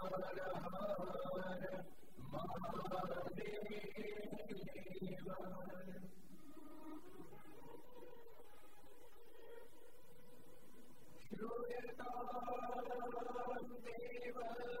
Shruyatam Devadevish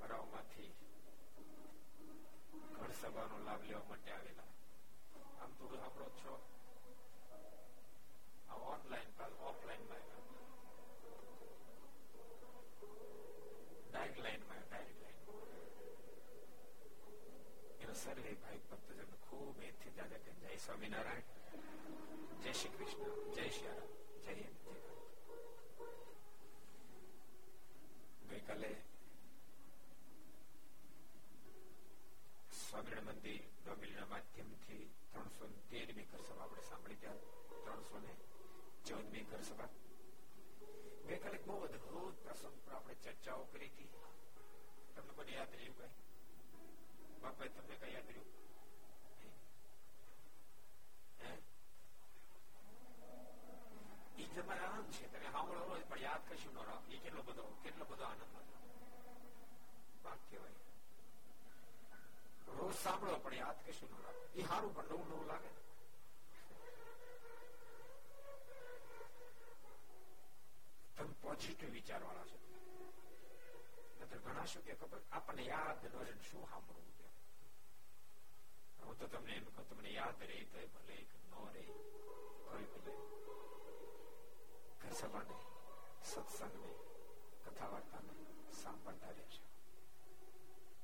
سب نو لے لو تھوڑا سر جی جی سو جی شری کئے شی آرام یاد کرشو آنند ملک یاد رہے گھر سنگ وار سڑھ داری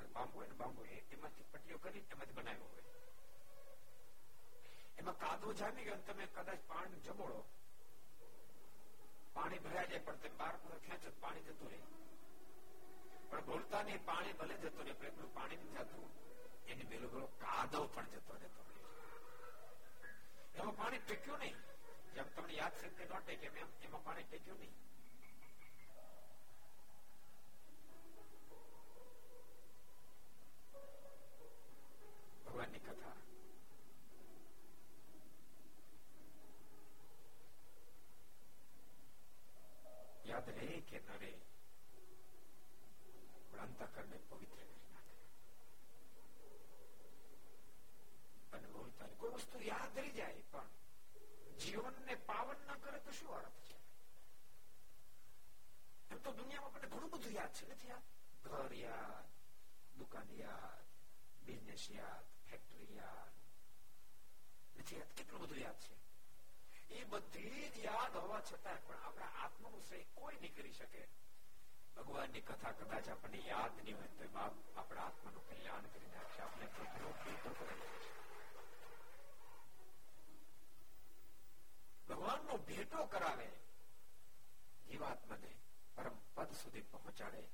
હોય bamboo હોય ને બાંબુ એમાંથી પટ્ટીઓ કરી એમાંથી બનાવ્યો હોય. એમાં કાદો જામી ગયો તમે કદાચ પાણી જબોળો. પાણી ભરાઈ જાય, પણ તમે બાર ખેંચો પાણી જતું રહે. પણ બોલતા નહીં, પાણી ભલે જતું રહે, પણ પાણી નહીં જતું. એની પેલો પેલો કાદવ પણ જતો રહેતો એમાં પાણી ટેક્યું નહીં. જેમ તમને યાદ શક્તિ નો ટેકે એમ, એમાં પાણી ટેક્યું નહીં. ભગવાનની કથા. યાદ રહે કે ન રહે? અંતકરણને પવિત્ર કરી નાખે. અનુભવતા કોઈ વસ્તુ યાદ રહી જાય, પણ જીવનને પાવન ન કરે તો શું અર્થ છે? એમ તો દુનિયામાં આપણને ઘણું બધું યાદ છે. નથી યાદ? ઘર યાદ, દુકાન યાદ બિઝનેસ યાદ ફેક્ટરી યાદ. યાદ છે? એ બધી જ યાદ હોવા છતાં પણ આપણા આત્માનું શ્રેય કોઈ નહીં કરી શકે. ભગવાનની કથા કદાચ આપણને યાદ નહીં હોય તો બાપ આપણા આત્માનું કલ્યાણ કરી નાખશે આપણે ભગવાનનો ભેટો કરાવે. જીવાત્માને પરમ પદ સુધી પહોંચાડે.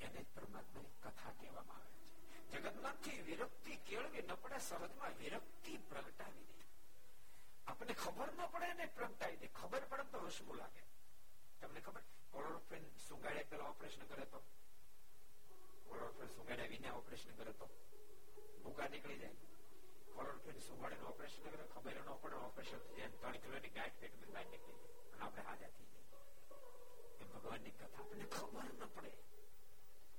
એને જ પરમાત્માની કથા કહેવામાં આવે. જગતમાંથી વિરક્તિ કેળવી ન પડે સહજમાં વિરક્તિ પ્રગટાવી દે. આપણને ખબર ન પડે ને પ્રગટાવી દે. ખબર પડે તો હસવું લાગે. તમને ખબર? કોલોરોફેન સુંગાડ્યા પેલા ઓપરેશન કરે તો. કોલોરોફેન સુંગાડ્યા વિના ઓપરેશન કરે તો. ભૂકા નીકળી જાય. કોલોરોફેન સુગાડે ઓપરેશન કરે, ખબર ન પડે ઓપરેશન જાય ત્રણ કિલોની ગાંઠ પેટમાં બહાર નીકળી જાય. આપણે હાજર થઈ જાય ભગવાનની કથા. આપણને ખબર ન પડે.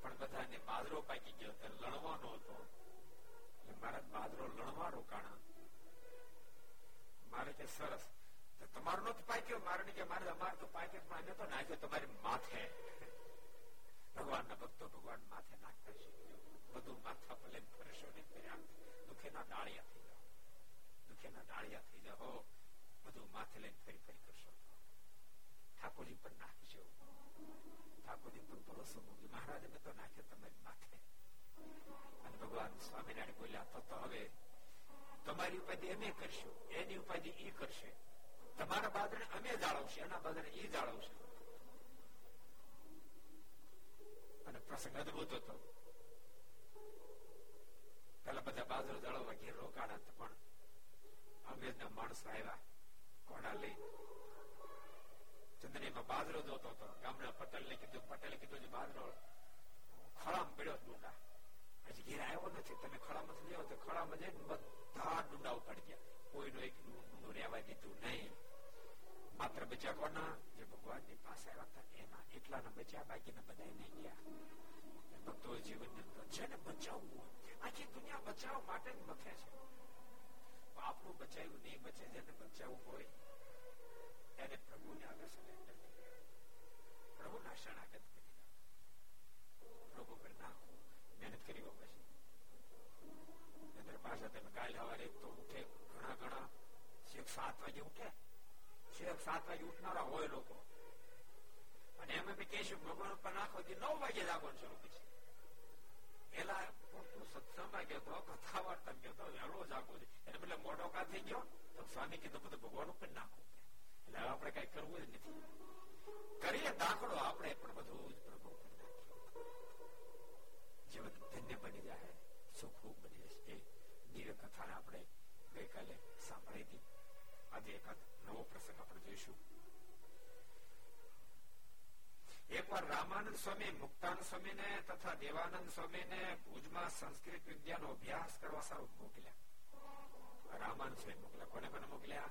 પણ બધાને બાદરો પાકી ગયો હતો લણવાનો હતો એટલે મહારાજ બાદરો લણવા રોકાણા મારે કે સરસ તમારો નથી પાક્યો મારે કે મારે અમારે તો પાક્યો પણ અમે તો નાખ્યો તમારી માથે ભગવાનના ભક્તો ભગવાન માથે નાખતા શીખ્યો બધું માથા ભલે ફરશો ને કર્યા દુખેના ડાળિયા થઈ જાઓ દુખેના ડાળિયા થઈ જાઓ બધું માથે લઈને ફરી ફરી કરશો ઠાકોરજી પણ નાખશો ઠાકોરજી પણ ભરોસો મૂકી મહારાજ તો નાખ્યો તમારી માથે અને ભગવાન સ્વામિનારાયણ બોલ્યા તો હવે તમારી ઉપાધિ અમે કરશું એની ઉપાધિ એ કરશે તમારા બાદરે અમે જાળવશે એના બાદરે એ જાળવશે અને પ્રસંગ અદભુત હતો પેલા બધા બાજરો જાળવવા ઘેર રોકાણા પણ અંગ્રેજના માણસો આવ્યા ઘોડા લઈ ચંદનીમાં બાજરો જોતો હતો. ગામના પટેલ ને કીધું, પટેલ કીધું બાજરો ખળામ પડ્યો ડુંડા. હજી ઘેર આવ્યો નથી. તમે ખળામાં લેવો તો ખળામાં જઈને બધા ડુંડા ઉપાડી ગયા. કોઈનો એક ડુંડું રહેવા દીધું નહીં. માત્ર બચ્યા કોના? જે ભગવાનની પાસે આવ્યા હતા. એના એટલાના બચ્યા, બાકીના બધા નહીં ગયા. ભક્તો જીવન જેને બચાવવું. આખી દુનિયા બચાવવા માટે જ મથે છે. આપણું બચાવ્યું નહીં બચે જેને બચાવવું હોય. એને પ્રભુને આગળ સરેન્ડર પ્રભુના શરણાગત કરી પ્રભુ પર નાખો મહેનત કરી પછી નગર પાછા તમે કાલે સવારે તો ઉઠે ઘણા ઘણા છેક સાત વાગે ઉઠે છેક સાત વાગે ઉઠનારા હોય લોકો અને એમ બી કહેશું ભગવાન ઉપર નાખો નવ વાગે જાગવાનું શરૂ પછી પેલા સત્સંગમાં ગયો હતો કથા વાર્તા ગયો હતો વહેલો જાગો છે એને બદલે મોટો કા થઈ ગયો તો સ્વામી કીધું બધું ભગવાન ઉપર નાખો એટલે આપણે કઈ કરવું જ નથી કરીએ દાખલો આપણે પણ બધું જ પ્રભુ જીવન ધન્ય બની જાય સુખરૂપ બની જશે દિવ્ય કથાને આપણે ગઈકાલે સાંભળી હતી આજે એકાદ નવો પ્રસંગ આપણે જોઈશું એકવાર રામાનંદ સ્વામી મુક્તાનંદ સ્વામી ને તથા દેવાનંદ સ્વામી ને ભુજમાં સંસ્કૃત વિદ્યાનો અભ્યાસ કરવા સારું મોકલ્યા રામાનંદ સ્વામી મોકલ્યા કોને કોને મોકલ્યા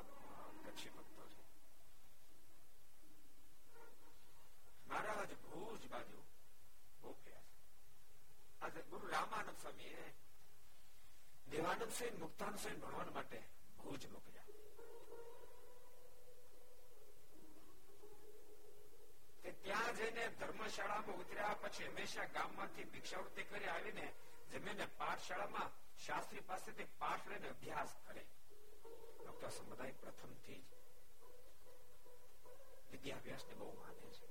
બાજુ. આજે ગુરુ રામાનંદ સ્વામી દેવાનંદ સ્વામી મુક્તાનંદ સ્વામી ભણવા માટે ભુજ મોકલ્યા. ત્યાં જઈને ધર્મશાળામાં ઉતર્યા પછી હંમેશા ગામમાંથી ભિક્ષાવૃત્તિ કરી આવીને જમીને પાઠશાળામાં શાસ્ત્રી પાસેથી પાઠ લઈને અભ્યાસ કરે. ડોક્ટર સમુદાય પ્રથમથી જ વિદ્યાભ્યાસને બહુ માને છે.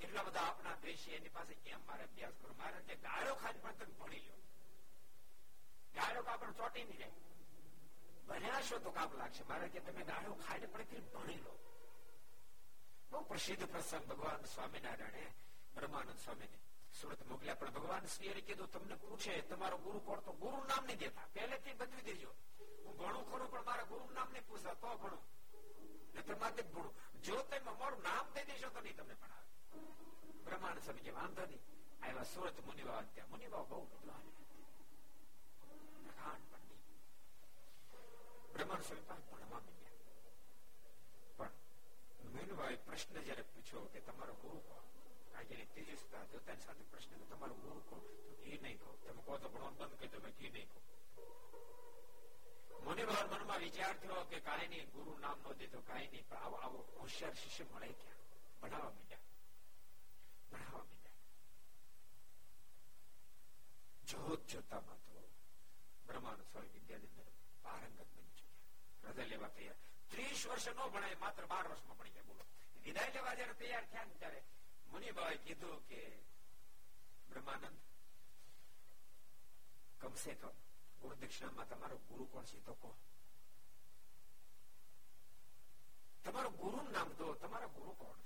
એટલા બધા આપણા દેશી એની પાસે કેમ મારે અભ્યાસ કરો? મારે તે ગાળો ખાલી પણ તમે ભણી લો ગાળો આપણને ચોટી નહીં જાય. ભણ્યા તો કાપ લાગશે? મારે કે તમે ગાળો ખાલી પણ ભણી લો. બહુ પ્રસિદ્ધ પ્રસંગ ભગવાન સ્વામિનારાયણે, બ્રહ્માનંદ સ્વામીને સુરત મોકલ્યા. પણ ભગવાન શ્રી કીધું તમને પૂછે, તમારો ગુરુ કોણ તો ગુરુ નામ નહીં દેતા. પહેલેથી બદલી દેજો. હું ભણું ખરું, પણ મારા ગુરુ નામ નહીં પૂછતા તો ભણું. નહીતર માથે જ ભણું. જો તમે અમારું નામ દઈ દેશો તો નહીં તમને ભણાવે. બ્રહ્માનંદ સ્વામી કે વાંધો નહીં આવ્યા સુરત મુનિવા ત્યાં મુનિવા બહુ વિદ્વાન પ્રકાંડ પંડિત બ્રહ્માનંદ સ્વામી પાસે ભણવા મીનભાઈ પ્રશ્ન જયારે પૂછ્યો કે તમારો ગુરુ કોણ કારણ કે તેજસ્તા જોતાની સાથે પ્રશ્ન તમારો ગુરુ કોણ તો ઘી નહીં કહો તમે કહો તો ભણવાનું બંધ કરી તમે ઘી નહીં કહો મને બહાર મનમાં વિચાર થયો કે કાંઈ નહીં ગુરુ નામ નો દીધો કાંઈ નહીં પણ આવો આવો હોશિયાર શિષ્ય મળે ક્યાં ભણાવવા માંડ્યા ભણાવવા માંડ્યા જોત તમારો ગુરુ કોણ છે તો કહો તમારું ગુરુ નામ દો તમારા ગુરુ કોણ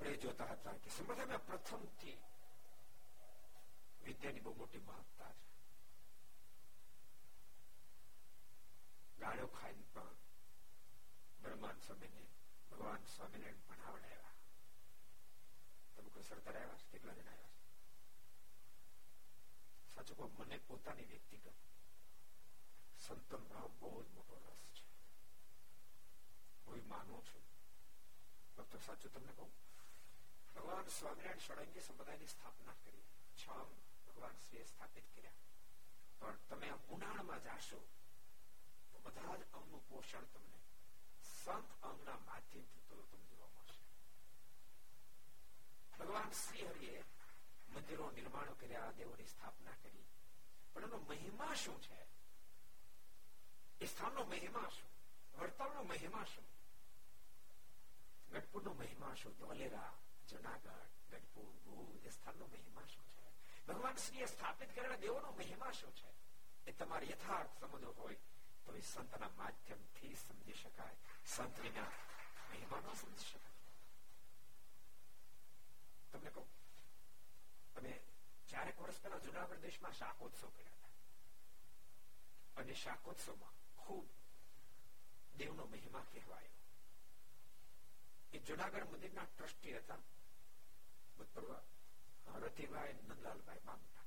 આપણે જોતા હતા કે સંપ્રદાયમાં પ્રથમ થી વિદ્યાની બહુ મોટી મહત્તા છે ગાળો ખાઈને પણ બ્રહ્માંડ સ્વામીને ભગવાન સ્વામિનારાયણ ભણાવડાવ્યા તમે કોઈ સરદાર આવ્યા છે કેટલા જણા આવ્યા છે સાચું કહું મને પોતાની વ્યક્તિગત સંતન ભાવ બહુ જ મોટો રસ છે હું માનું છું ભક્તો સાચું તમને કહું ભગવાન સ્વામિનારાયણ ષડંગી સંપ્રદાયની સ્થાપના કરી છ ભગવાન શ્રીએ સ્થાપિત કર્યા પણ તમે આ ઉનાળામાં જાશો તો બધા જ અંગનું પોષણ તમને સંત અંગના માધ્યમથી તો તમને જોવા મળશે ભગવાન શ્રી હરિએ મંદિરો નિર્માણ કર્યા દેવોની સ્થાપના કરી પણ એનો મહિમા શું છે એ સ્થાનનો મહિમા શું વડતાલનો મહિમા શું ગઢપુરનો મહિમા શું ધોલેરા જુનાગઢ ગઢપુર ભુજ એ સ્થાનનો મહિમા શું છે ભગવાન શ્રીએ સ્થાપિત કરેલા દેવોનો મહિમા શું છે એ તમારે યથાર્થ સમજવો હોય તો એ સંતના માધ્યમથી સમજી શકાય સંત વિના મહિમા ન સમજી શકાય તમને કહું અમે ચારેક વર્ષ પહેલા જુનાગઢ દેશમાં શાકોત્સવ કર્યા હતા અને શાકોત્સવમાં ખૂબ દેવનો મહિમા કહેવાયો એ જુનાગઢ મંદિરના ટ્રસ્ટી હતા ભૂતપૂર્વ રતિભાઈ નંદલાલભાઈ માંગતા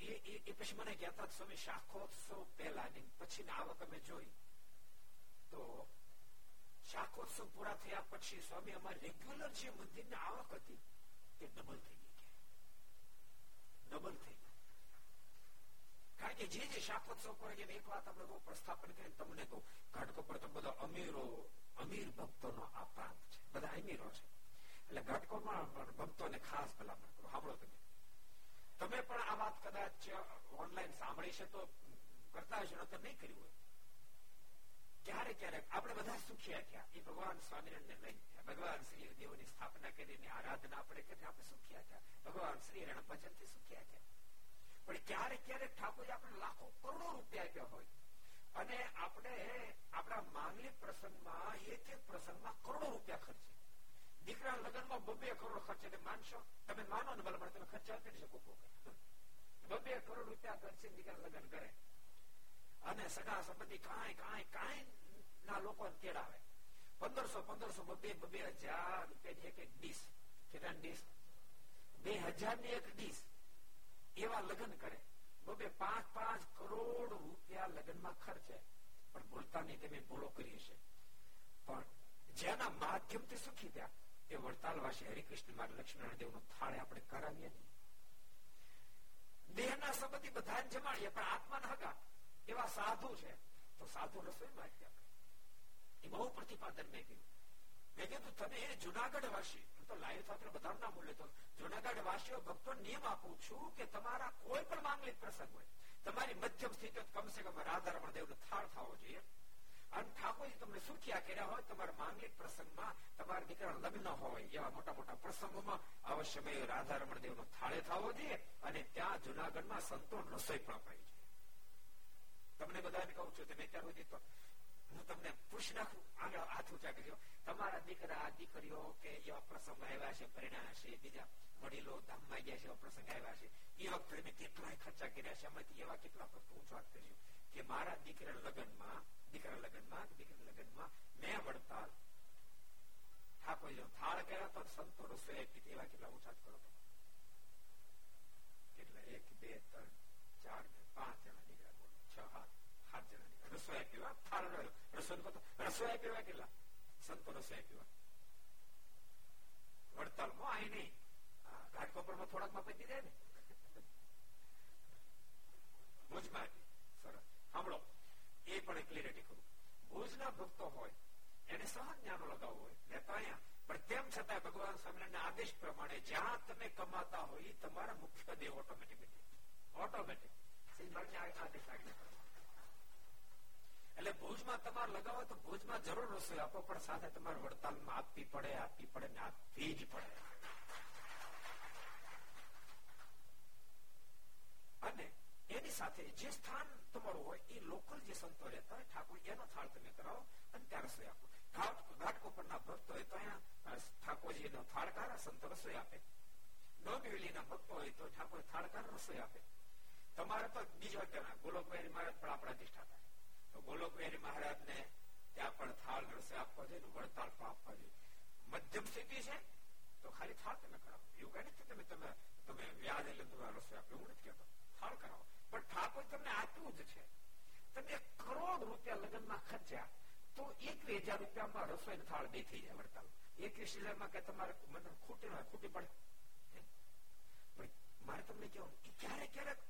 એ એ પછી મને કહેતા સ્વામી શાખોત્સવ પહેલા ની પછી આવક અમે જોઈ તો શાખોત્સવ પૂરા થયા પછી સ્વામી અમારી રેગ્યુલર જે મંદિરની આવક હતી તે ડબલ થઈ ગઈ ડબલ થઈ ગઈ કારણ કે જે જે શાખોત્સવ પર જેમ એક વાત આપણે બહુ પ્રસ્થાપન કરીને તમને કહું ઘાટકો પર તો બધા અમીરો અમીર ભક્તોનો આ પ્રાંત છે બધા અમીરો છે એટલે ઘટકોમાં ભક્તોને ખાસ ભલામણ કરો સાંભળો તમે તમે પણ આ વાત કદાચ ઓનલાઈન સાંભળી છે તો કરતા હશો તો નહીં કર્યું હોય ક્યારેક ક્યારેક આપણે બધા સુખ્યા થયા એ ભગવાન સ્વામિનારાયણ લઈ ભગવાન શ્રી દેવની સ્થાપના કરીને આરાધના આપણે કરી આપણે સુખ્યા થયા ભગવાન શ્રી રણ ભજન થી સુખ્યા થયા પણ ક્યારેક ક્યારેક ઠાકોર આપણે લાખો કરોડો રૂપિયા આપ્યા હોય અને આપણે આપણા માંગલિક પ્રસંગમાં એક એક પ્રસંગમાં કરોડો રૂપિયા ખર્ચે દીકરા લગ્નમાં બબે કરોડ ખર્ચે માનશો તમે માનો ને ભલે તમે ખર્ચા કરી શકો બબે કરોડ રૂપિયા ખર્ચે દીકરા લગ્ન કરે અને સગા સંબંધી કાંઈ કાંઈ કાંઈ ના લોકો તેડાવે પંદરસો પંદરસો બબે બબે હજાર રૂપિયાની એક એક ડીશ કેટલા ડીશ બે હજાર ની એક ડીશ એવા લગ્ન કરે બબે પાંચ પાંચ કરોડ રૂપિયા લગ્નમાં ખર્ચે. પણ બોલતા નહીં તમે ભૂલો કરીએ છે પણ જેના માધ્યમથી સુખી થયા, એ વડતાલવાસી હરિકૃષ્ણ માર્ગ લક્ષ્મણ દેવ નો થાળે આપણે કરાવીએ નહીં. દેહના સંબંધી બધા જમાડીએ, પણ આત્માના હગા, એવા સાધુ છે. તો સાધુ રસોઈ માંગીએ એ બહુ પ્રતિપાદન મેં કહ્યું મેં કીધું, તમે જુનાગઢ વાસી તો લાઈવ સાથે બધા ના બોલે તો જુનાગઢ વાસીઓ ભક્તો નિયમ આપું છું કે તમારા કોઈ પણ માંગલિક પ્રસંગ હોય તમારી મધ્યમ સ્થિતિ કમસે કમ રાધારમણ દેવ નો થાળ થવો જોઈએ અને ઠાકોરજી તમને સુખિયા કર્યા હોય તમારા માંગલિક પ્રસંગમાં તમારા દીકરા લગ્ન હોય એવા મોટા મોટા પ્રસંગોમાં અવશ્ય રાધા રમણ દેવ નો થાળે થવો જોઈએ અને ત્યાં જુનાગઢમાં સંતો રસોઈ પણ અપાઈ છે તમને બધાને કહું છું તમે ત્યાં સુધી તો હું તમને પૂછ નાખું આગળ હાથ ઊંચા કર્યો તમારા દીકરા, દીકરીઓ કે એવા પ્રસંગ આવ્યા છે, પરિણામ છે બીજા વડીલો ધામમાં ગયા છે, એવા પ્રસંગ આવ્યા છે, એ વખતે મેં કેટલાય ખર્ચા કર્યા છે એમાંથી એવા કેટલા પ્રસંગ વાત કર્યું કે મારા દીકરા લગ્નમાં દીકરા લગ્નમાં દીકરા લગ્નમાં મેં વડતાલ ઠાકોરજીનો થાળ કર્યા તો સંતો રસોઈ આપી એવા કેટલા ઉછાત કરો એટલે એક, બે, ત્રણ, ચાર, પાંચ જણા દીકરા રસોઈ આપી થાળ રસોઈ રસોઈ આપી કેટલા સંતો રસોઈ આપી વડતાલમાં અહીં નહીં ઘાટકોપરમાં થોડાક માં પતી જાય ને ભુજમાં સરસ સાંભળો એ પણ ક્લિયરિટી કરું ભુજના ભક્તો હોય એને સહજ જ્ઞાનો લગાવવું હોય લેતો અહીંયા પણ તેમ છતાં ભગવાન સ્વામિનારાયણ આદેશ પ્રમાણે જ્યાં તમે કમાતા હોય એ તમારા મુખ્ય દેવ ઓટોમેટિક ઓટોમેટિક એટલે ભુજમાં તમારે લગાવો તો ભુજમાં જરૂર રસોઈ આપો પણ સાથે તમારે વડતાલમાં આપવી પડે આપવી પડે ને આપવી જ પડે. અને એની સાથે જે સ્થાન તમારું હોય, એ લોકલ જે સંતો રહેતા હોય, ઠાકોર, એનો થાળ તમે કરાવો અને ત્યાં રસોઈ આપો. ઘાટકોપરના ભક્તો હોય તો અહીંયા ઠાકોરજી નો થાળકાર સંત રસોઈ આપે. ડોંબિવલીના ભક્તો હોય તો ઠાકોર થાળકાર રસોઈ આપે. તમારે તો બીજો ગોલોકભાઈ મારે પણ આપણા અધિષ્ઠાતા. તો ગોલોકભાઈ મહારાજ ને ત્યાં પણ થાળ રસોઈ આપવા જોઈએ વડતાલ પણ આપવા જોઈએ મધ્યમ સ્થિતિ છે તો ખાલી થાળ તમે કરાવો એવું કઈ નથી તમે તમે તમે વ્યાજ એટલે તમારે રસોઈ આપો એવું નથી કહેતો થાળ કરાવો પણ ઠાકોર તમને આપ્યું જ છે તમે કરોડ રૂપિયા લગ્નમાં ખર્ચ્યા તો એકવીસ હજાર રૂપિયામાં રસોઈ થાળ બે થઈ જાય વડતાલ એકવીસ હજારમાં કે તમારે મતલબ ખૂટી ના ખૂટી પડે મારે તમને કેવું ક્યારેક ક્યારેક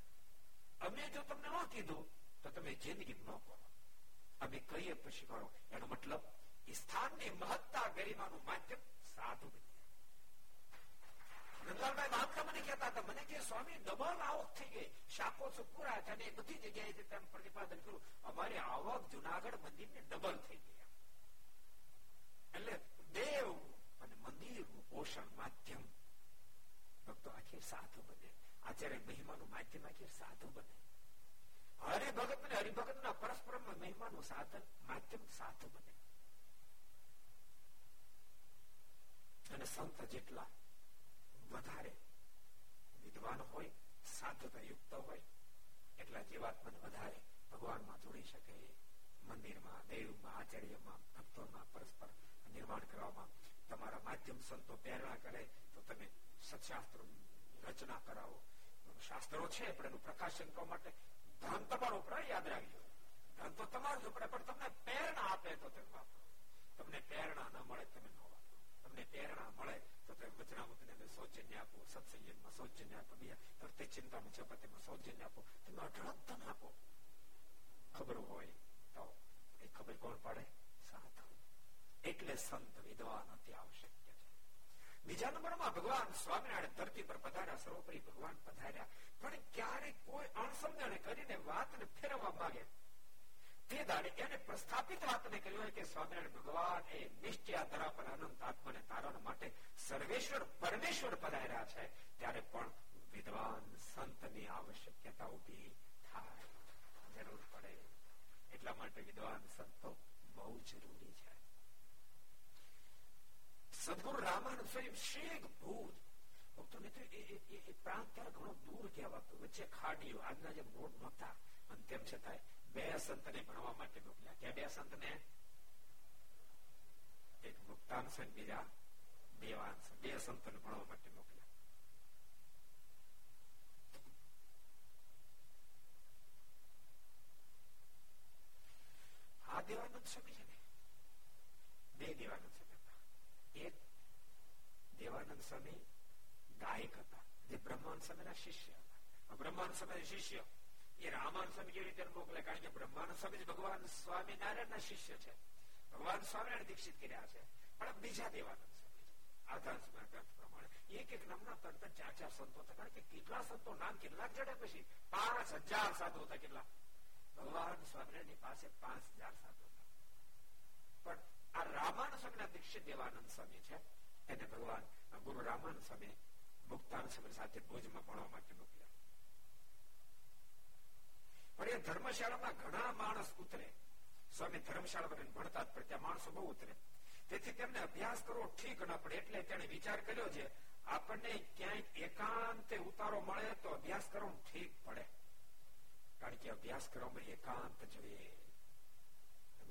અમે જો તમને ન કીધું તો તમે જિંદગી ન કરો અમે કહીએ પછી કરો. એનો મતલબ એ સ્થાનની મહત્તા ગરિમાનું માધ્યમ સાધુ બની નંદલાલભાઈ મને કહેતા હતા, મને કે સ્વામી, ડબલ આવક થઈ ગઈ. શાકો પૂરા છે અને બધી જગ્યાએ તેમ પ્રતિપાદન કર્યું, અમારી આવક જુનાગઢ મંદિર ને ડબલ થઈ ગયા એટલે દેવ અને મંદિરનું પોષણ માધ્યમ ભક્તો આખી સાધુ બને. આચાર્ય મહિમાનું માધ્યમ આખી સાધુ બને. હરિભગત ને હરિભગત ના પરસ્પર મહિમાનું સાધન માધ્યમ સાધુ બને. અને સંત જેટલા વધારે વિદ્વાન હોય સાધુતા યુક્ત હોય, એટલા જીવાત્માને વધારે ભગવાનમાં જોડી શકે. મંદિરમાં, દેવમાં, આચાર્યમાં, ભક્તોમાં પરસ્પર નિર્માણ કરવામાં તમારા માધ્યમ સંતો પ્રેરણા કરે, તો તમે સત્શાસ્ત્રો રચના કરાવો. શાસ્ત્રો છે, પણ એનું પ્રકાશન કરવા માટે ધન તમારો ઉપર યાદ રાખજો ધન તો તમારું ઉપર પણ તમને પ્રેરણા આપે તો તમે વાપરો તમને પ્રેરણા ન મળે તમે ન વાપરો તમને પ્રેરણા મળે તો તમે વચનામૃતને અંદર સૌજન્ય આપો સત્સંગમાં સૌજન્ય આપો બીજા તે ચિંતામાં ચપતિમાં સૌજન્ય આપો તમે અઢળક ધન આપો ખબર હોય તો એ ખબર કોણ પડે સાધુ એટલે સંત વિદ્વાન અતિ આવશ્યક છે બીજા નંબરમાં ભગવાન સ્વામિનારાયણ ધરતી પર પધાર્યા, સર્વોપરી ભગવાન પધાર્યા. પણ ક્યારે કોઈ અણસમજણ કરીને વાતને ફેરવવા માંગે? તે દાડે એને પ્રસ્થાપિત વાતને કહ્યું હોય કે, સ્વામિનારાયણ ભગવાન, એ નિશ્ચય ધરા પર અનંત આત્માને તારણ માટે સર્વેશ્વર, પરમેશ્વર પધાર્યા છે. ત્યારે પણ વિદ્વાન સંતની આવશ્યકતા ઊભી થાય. જરૂર પડે. એટલા માટે વિદ્વાન સંતો બહુ જરૂરી છે. સદગુરુ રામાનંદ સ્વયં શેખ ભૂત ભક્તોને તો એ પ્રાંત ત્યારે ઘણો દૂર કહેવાતું વચ્ચે ખાડીઓ આજના જેમ રોડ નહોતા અને તેમ છતાં બે સંતને ભણવા માટે મોકલ્યા કે બે સંતને એક મુક્તાન સંત બીજા દેવાન બે સંતને ભણવા માટે મોકલ્યા આ દેવાનંદ સ્વામી છે ને બે દેવાનંદ સ્વામી હતા એક દેવાનંદ સ્વામી ગાયક હતા. જે બ્રહ્માંડ સ્વામીના શિષ્ય હતા. બ્રહ્માંડ સ્વામી શિષ્ય એ રામાન સ્વામી કેવી રીતે મોકલે કારણ કે બ્રહ્માંડ સ્વામી ભગવાન ના શિષ્ય છે. ભગવાન સ્વામિનારાયણ દીક્ષિત કર્યા છે. પણ બીજા દેવાનંદ સ્વામી આધાર પ્રમાણે એક એક નામના તંત્ર ચાર ચાર સંતો હતા. કારણ કે કેટલા સંતો નામ કેટલાક જડે પછી પાંચ હજાર સાધુ હતા કેટલા? ભગવાન સ્વામિનારાયણની પાસે પાંચ હજાર સાધુ હતા. પણ આ રામાન સ્વામીના દીક્ષિત દેવાનંદ સ્વામી છે. એને ભગવાન ગુરુ રામાન સ્વામી મુક્તાન સમય સાથે ભોજમાં ભણવા માટે મોકલ્યા. પણ એ ધર્મશાળામાં ઘણા માણસ ઉતરે. સ્વામી ધર્મશાળા ભણતા પણ ત્યાં માણસો બહુ ઉતરે. તેથી તેમને અભ્યાસ કરવો ઠીક ન પડે, એટલે તેણે વિચાર કર્યો છે, આપણને ક્યાંય એકાંતે ઉતારો મળે તો અભ્યાસ કરવો ઠીક પડે. કારણ કે અભ્યાસ કરવામાં એકાંત જોઈએ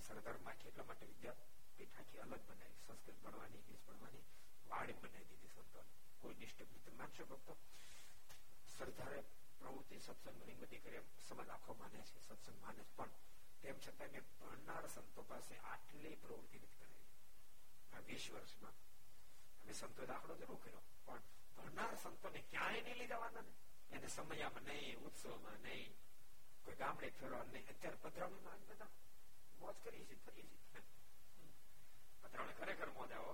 સરદારમાં એટલા માટે વિદ્યાપીઠ આખી અલગ બનાવી, સંસ્કૃત ભણવાની, ઇંગ્લિશ ભણવાની. વાડી બનાવી દીધી સંતોને કોઈ નિષ્ઠ માનશો ભક્તો સરદારે પ્રવૃત્તિ સત્સંગની બધી કરી સમાજ આખો માને છે સત્સંગ માને પણ તેમ છતાં મેં ભણનાર સંતો પાસે આટલી પ્રવૃત્તિ નથી કરાવી વીસ વર્ષમાં અમે સંતો દાખલો જરૂર કર્યો પણ ભણનાર સંતોને ક્યાંય નહીં લઈ જવાના ને એને સમયમાં નહીં ઉત્સવમાં નહીં કોઈ ગામડે ફેરવા નહીં અત્યારે પધરાવણીમાં બધા મોજ કરીએ છીએ ફરીએ છીએ પધરાવણી ખરેખર મોજ આવો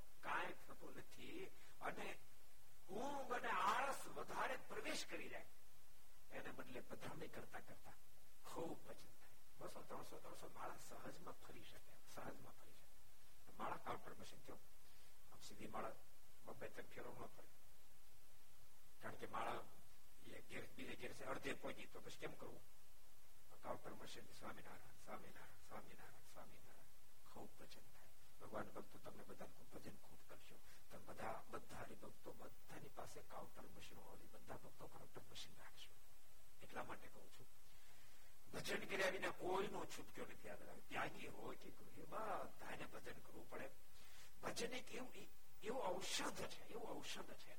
કાંઈ થતું નથી અને ઊંઘ અને આળસ વધારે પ્રવેશ કરી જાય. એને બદલે પધરામણી કરતા કરતા ખૂબ ભજન થાય. બસો ત્રણસો ત્રણસો માળા સહજમાં ફરી શકે, સહજમાં ફરી શકે. માળા કાઉન્ટર મશીન થયો. આમ સીધી માળા બબે ત્રણ ફેરો ન પડે કારણ કે માળા ઘેર, બીજે ઘેર છે, અડધે પહોંચી તો પછી કેમ કરવું? Counter machine Swaminarayan Swaminarayan Swaminarayan Swaminarayan. ખૂબ ભજન ભગવાન ભક્તો, તમને બધા ભજન, ખૂબ કરશો તમે બધા બધા હરિભક્તો, બધાની પાસે કાઉન્ટર મશીન હોય, બધા ભક્તો કાઉન્ટર મશીન રાખશો એટલા માટે કહું છું. ભજન કર્યા વિના કોઈનો છૂટક્યો નથી, યાદ રાખે ત્યાગી હોય કે બધાને ભજન કરવું પડે. ભજન એક એવું એવું ઔષધ છે, એવું ઔષધ છે.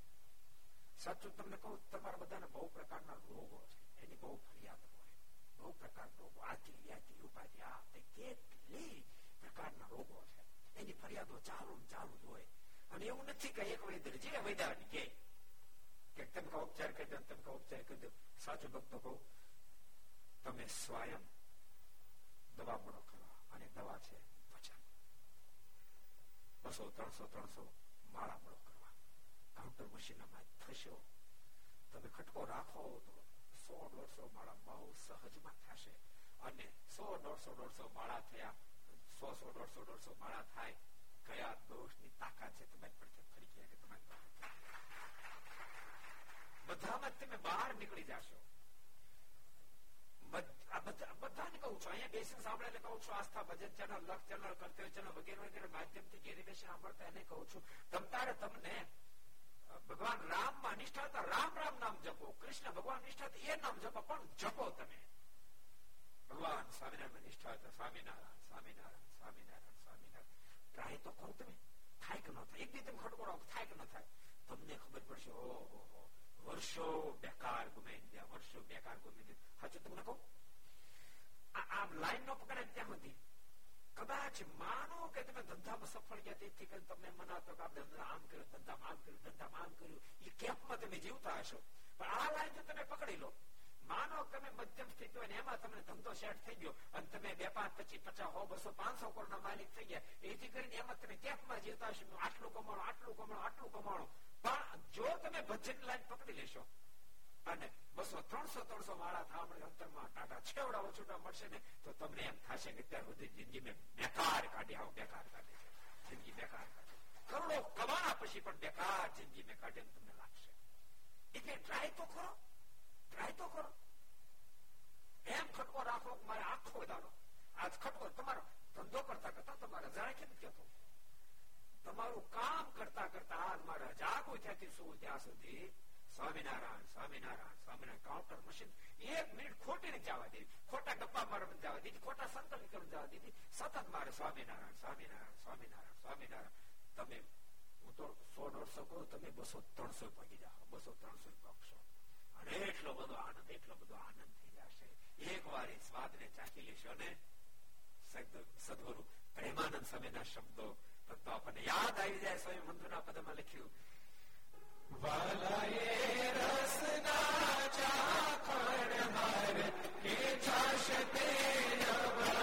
સાચું તમને કહું, તમારા બધાને બહુ પ્રકારના રોગો છે. એની બહુ ફરિયાદ હોય. બહુ પ્રકારના રોગો. આથી વ્યાધિ ઉપાધિ. આ કેટલી પ્રકારના રોગો છે. એની ફરિયાદો ચાલુ ચાલુ હોય. અને એવું નથી કે એક વૈદ્ય જે વૈદાની કે કે તમે કહો ઉપચાર કરી દો તમે કહો ઉપચાર કરી દો. સાચો ભક્તો કહો, તમે સ્વયં દવા મળો કરો અને દવા છે વચન. બસો, ત્રણસો ત્રણસો માળા મળો કરવા કાઉન્ટર મશીનમાં થશો. તમે ખટકો રાખો તો સો દોઢસો માળા બહુ સહજમાં થશે. અને સો દોઢસો દોઢસો માળા થયા સો સો દોઢસો દોઢસો માળા થાય કયા દોષની તાકાત છે તમારી પડખે ફરી ગયા કે તમારી બધામાં તમે બહાર નીકળી જશો બધાને કહું છું અહીંયા બેસીને સાંભળે એટલે કહું છું આસ્થા ભજન ચેનલ લક્ષ ચેનલ કરતે ચેનલ વગેરે વગેરે માધ્યમથી ઘેરી બેસી સાંભળતા એને કહું છું તમ તમને ભગવાન રામમાં નિષ્ઠા હતા રામ રામ નામ જપો કૃષ્ણ ભગવાન નિષ્ઠા એ નામ જપો પણ જપો તમે ભગવાન સ્વામિનારાયણ નિષ્ઠા હતા, સ્વામિનારાયણ સ્વામિનારાયણ. સ્વામિનારાયણ સ્વામિનારાયણ ટ્રાય તો કરો તમે થાય કે ન થાય એક દી તમે ખડકોડો થાય કે ન થાય તમને ખબર પડશે ઓહો વર્ષો બેકાર ગુમાવી ગયા વર્ષો બેકાર ગુમાવી દીધા સાચું તમને કહું આ લાઈન નો પકડે ત્યાં સુધી કદાચ માનો કે તમે ધંધામાં સફળ ગયા તેથી કરીને તમને મનાતો કે આપણે આમ કર્યું ધંધામાં આમ કર્યું ધંધામાં આમ કર્યું એ કેમ્પમાં તમે જીવતા હશો પણ આ લાઈન જો તમે પકડી લો માનો તમે મધ્યમ સ્થિતિ હોય એમાં તમને ધંધો સેટ થઈ ગયો અને તમે બે પાંચ પચીસ પચાસ હો બસો પાંચસો કરોડ ના માલિક થઈ ગયા એથી કરીને એમાં તમે કેમ્પમાં જીવતા હશો આટલું કમાણો આટલું કમાણો આટલું કમાણો પણ જો તમે ભજન લાઈન પકડી લેશો અને બસો ત્રણસો ત્રણસો માળા થવા મળે અંતરમાં ટાટા છેવડા છૂટા મળશે ને તો તમને એમ થશે કે ત્યાર સુધી જિંદગી મેં બેકાર કાઢી આવું બેકાર કાઢી છે જિંદગી બેકાર કાઢી કરોડો કમાણા પછી પણ બેકાર જિંદગી મેં કાઢે તમને લાગશે એટલે ટ્રાય તો કરો ટ્રાય તો કરો એમ ખટકો રાખો, મારે આખો દાડો આજ ખટકો, તમારો ધંધો કરતા કરતા તમારે જરાય કેમ કહેતો? તમારું કામ કરતા કરતા મારે જાગો ત્યાંથી શું ત્યાં સુધી સ્વામિનારાયણ સ્વામિનારાયણ સ્વામિનારાયણ કાઉન્ટર મશીન એક મિનિટ ખોટી નથી જવા દીધી ખોટા ગપ્પા પણ જવા દીધી ખોટા સંકલ્પ કરવા જવા દીધી સતત મારે સ્વામિનારાયણ સ્વામિનારાયણ સ્વામિનારાયણ સ્વામિનારાયણ. તમે, હું તો સો દોઢસો કહું, તમે બસો ત્રણસો પગી જાઓ. બસો ત્રણસો પગશો અને એટલો બધો આનંદ, એટલો બધો આનંદ. એક વાર એ સ્વાદ ને ચાખી લેશો ને સદગુરુ પ્રેમાનંદ સમયના શબ્દો તો આપણને યાદ આવી જાય સ્વયં મંદુના પદમાં લખ્યું વાલાએ રસના ચાખણ હાર કે છાશ તે સ્વયં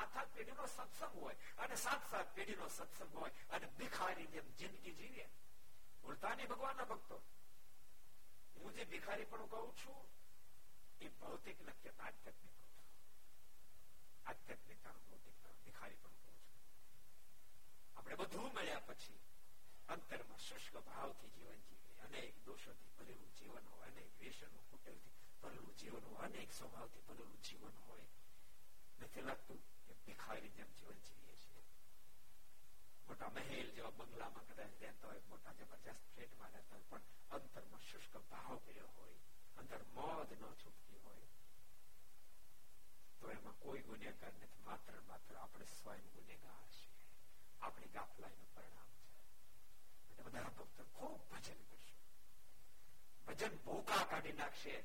સાત સાત પેઢીનો સત્સંગ હોય અને સાત સાત પેઢીનો સત્સંગ હોય અને ભિખારી જેમ જિંદગી જીવીએ ભૂલતાની ભગવાનના ભક્તો. હું જે ભિખારી પણ કહું છું, એ ભૌતિક નથી, આધ્યાત્મિક આધ્યાત્મિકતા છું ભૌતિક ભિખારી પણ કહું છું. આપણે બધું મળ્યા પછી અંતરમાં શુષ્ક ભાવથી જીવન જીવે અનેક દોષોથી ભરેલું જીવન હોય, અનેક વ્યસનો કુટલથી ભરેલું જીવન હોય, અનેક સ્વભાવથી ભરેલું જીવન હોય. નથી લાગતું? ભિખારી જેમ જીવન જીવીએ છીએ મોટા મહેલ જેવા બંગલામાં કદાચ રહેતા હોય મોટા જબરજસ્ત ફ્લેટમાં રહેતા હોય પણ અંતરમાં શુષ્ક ભાવ કર્યો હોય અંદર મોજ ન છૂટતી હોય તો એમાં કોઈ ગુનેગાર નથી માત્ર માત્ર આપણે સ્વયં ગુનેગાર છીએ આપણી ગાફલાઈનું પરિણામ છે બધા ભક્તો ખૂબ ભજન કરશે ભજન ભૂકા કાઢી નાખશે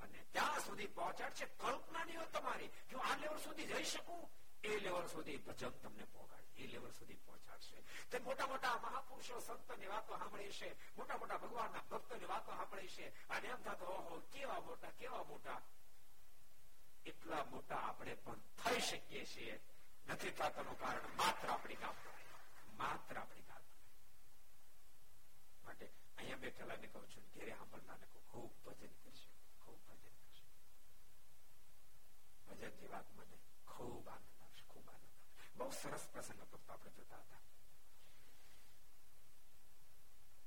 અને ત્યાં સુધી પહોંચાડશે. કલ્પના નહીં તમારી જો આ લેવલ સુધી જઈ શકું. એ લેવલ સુધી ભજન તમને પહોંચાડે એ લેવલ સુધી પહોંચાડશે. તે મોટા મોટા મહાપુરુષો, સંતની વાતો સાંભળી છે મોટા મોટા ભગવાનના ભક્તોની વાતો સાંભળી છે. અને એમ થતો, ઓહો, કેવા મોટા કેવા મોટા? એટલા મોટા આપણે પણ થઈ શકીએ છીએ. નથી થતાનું કારણ માત્ર આપણી કામ માત્ર આપણી કામ માટે અહીંયા બેઠેલા ને કહું છું, ઘેરે સાંભળનારને ખૂબ ભજન કરશે ભજનની વાત મને ખૂબ આનંદ આવશે ખૂબ આનંદ આવશે બહુ સરસ પ્રસંગ હતો આપણે જોતા હતા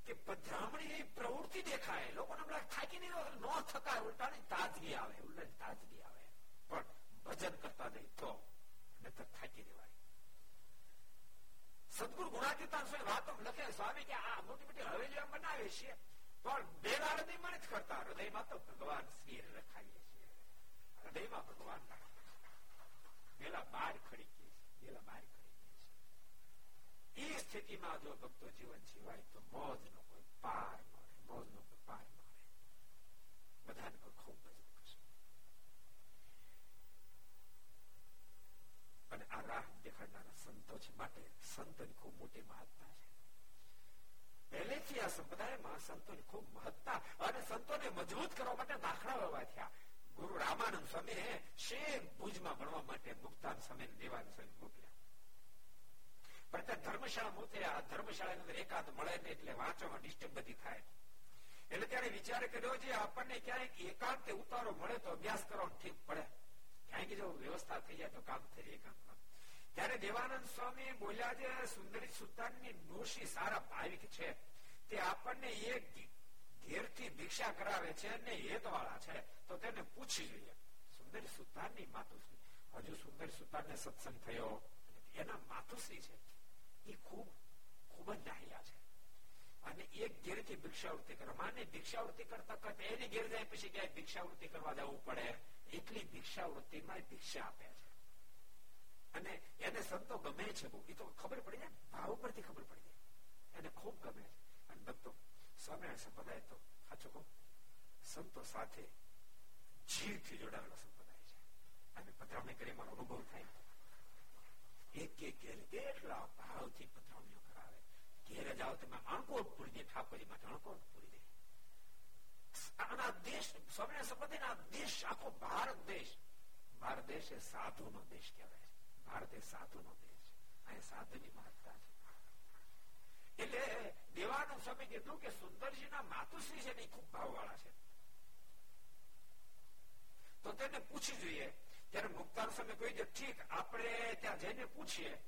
કે પધરામણી પ્રવૃત્તિ દેખાય લોકોને હમણાં થાકી નહીં ન થકાય ઉલટાની તાજગી આવે ઉલટ તાજગી આવે પણ ભજન કરતા જઈ તો નતર થાકી દેવાય સદગુરુ ગુણાતીતાન વાતો લખે સ્વામી કે આ મોટી મોટી હવેલીઓ બનાવે છે પણ બેલા હૃદયમાં જ કરતા હૃદયમાં તો ભગવાન શ્રી રખાઈએ છીએ હૃદયમાં ભગવાન પેલા બાર ખડી પેલા બહાર કરી દે છે એ સ્થિતિમાં જો ભક્તો જીવન જીવાય તો મોજ નો કોઈ પાર મળે મોજ નો કોઈ પાર મળે બધાને કોઈ ખૂબ કરશે અને આ રાહ દેખાડનારા સંતો છે માટે સંતોની ખૂબ મોટી મહત્તા છે પહેલેથી આ સંપ્રદાયમાં સંતોની ખૂબ મહત્તા અને સંતોને મજબૂત કરવા માટે દાખલા લેવા થયા ગુરુ રામાનંદ સ્વામી સેમ ભુજમાં ભણવા માટે મુક્તાન સ્વામી દેવાન સ્વામી મોકલ્યા. પણ ધર્મશાળા મોકલ્યા ધર્મશાળા અંદર એકાદ મળે ને એટલે વાંચવામાં ડિસ્ટર્બ બધી થાય. એટલે ત્યારે વિચાર કર્યો છે આપણને ક્યાંક એકાંત ઉતારો મળે તો અભ્યાસ કરવાનો ઠીક પડે. ક્યાંક જો વ્યવસ્થા થઈ જાય તો કામ થઈ એકાંતમાં ત્યારે દેવાનંદ સ્વામી બોલ્યા છે, સુંદરી સુતાનની ડોશી સારા ભાવિક છે. તે આપણને એક ઘેરથી ભિક્ષા કરાવે છે અને હેતવાળા છે. તો તેને પૂછી જોઈએ સુંદર સુતારની માતુશ્રી હજુ સુંદર સુતારને સત્સંગ થયો એના માતુશ્રી છે એ ખૂબ ખૂબ જ ડાહ્યા છે અને એક ઘેરથી ભિક્ષાવૃત્તિ કરવા માને ભિક્ષાવૃત્તિ કરતા કરતા એની ઘેર જાય પછી ક્યાંય ભિક્ષાવૃત્તિ કરવા જવું પડે એટલી ભિક્ષાવૃત્તિમાં ભિક્ષા આપે છે અને એને સંતો ગમે છે બહુ એ તો ખબર પડી જાય ભાવ પરથી ખબર પડી જાય એને ખૂબ ગમે છે અને ભક્તો સ્વામિનારાયણ સંપ્રદાય તો સાચું કહું સંતો સાથે જીવથી જોડાયેલો સંપ્રદાય છે અને પધરામણી કરી મારો અનુભવ થાય એક એક ઘેર કેટલા ભાવથી પધરામણીઓ કરાવે ઘેર જાઓ તમે અણકોટ પૂરી દે ઠાકોરજી માટે અણકોટ પૂરી દે આના દેશ સ્વામિનારાયણ સંપ્રદાય દેશ આખો ભારત દેશ ભારત દેશ એ સાધુ નો દેશ કહેવાય છે ભારત એ સાધુ નો દેશ અહીંયા સાધુની મહત્તા છે એટલે દેવાનંદ સ્વામી કીધું કે સુંદરજીના માતુશ્રી છે ને ખૂબ ભાવવાળા છે તો તેને પૂછી જોઈએ. ત્યારે મુક્તાન સમય કહી દે ઠીક, આપણે ત્યાં જઈને પૂછીએ.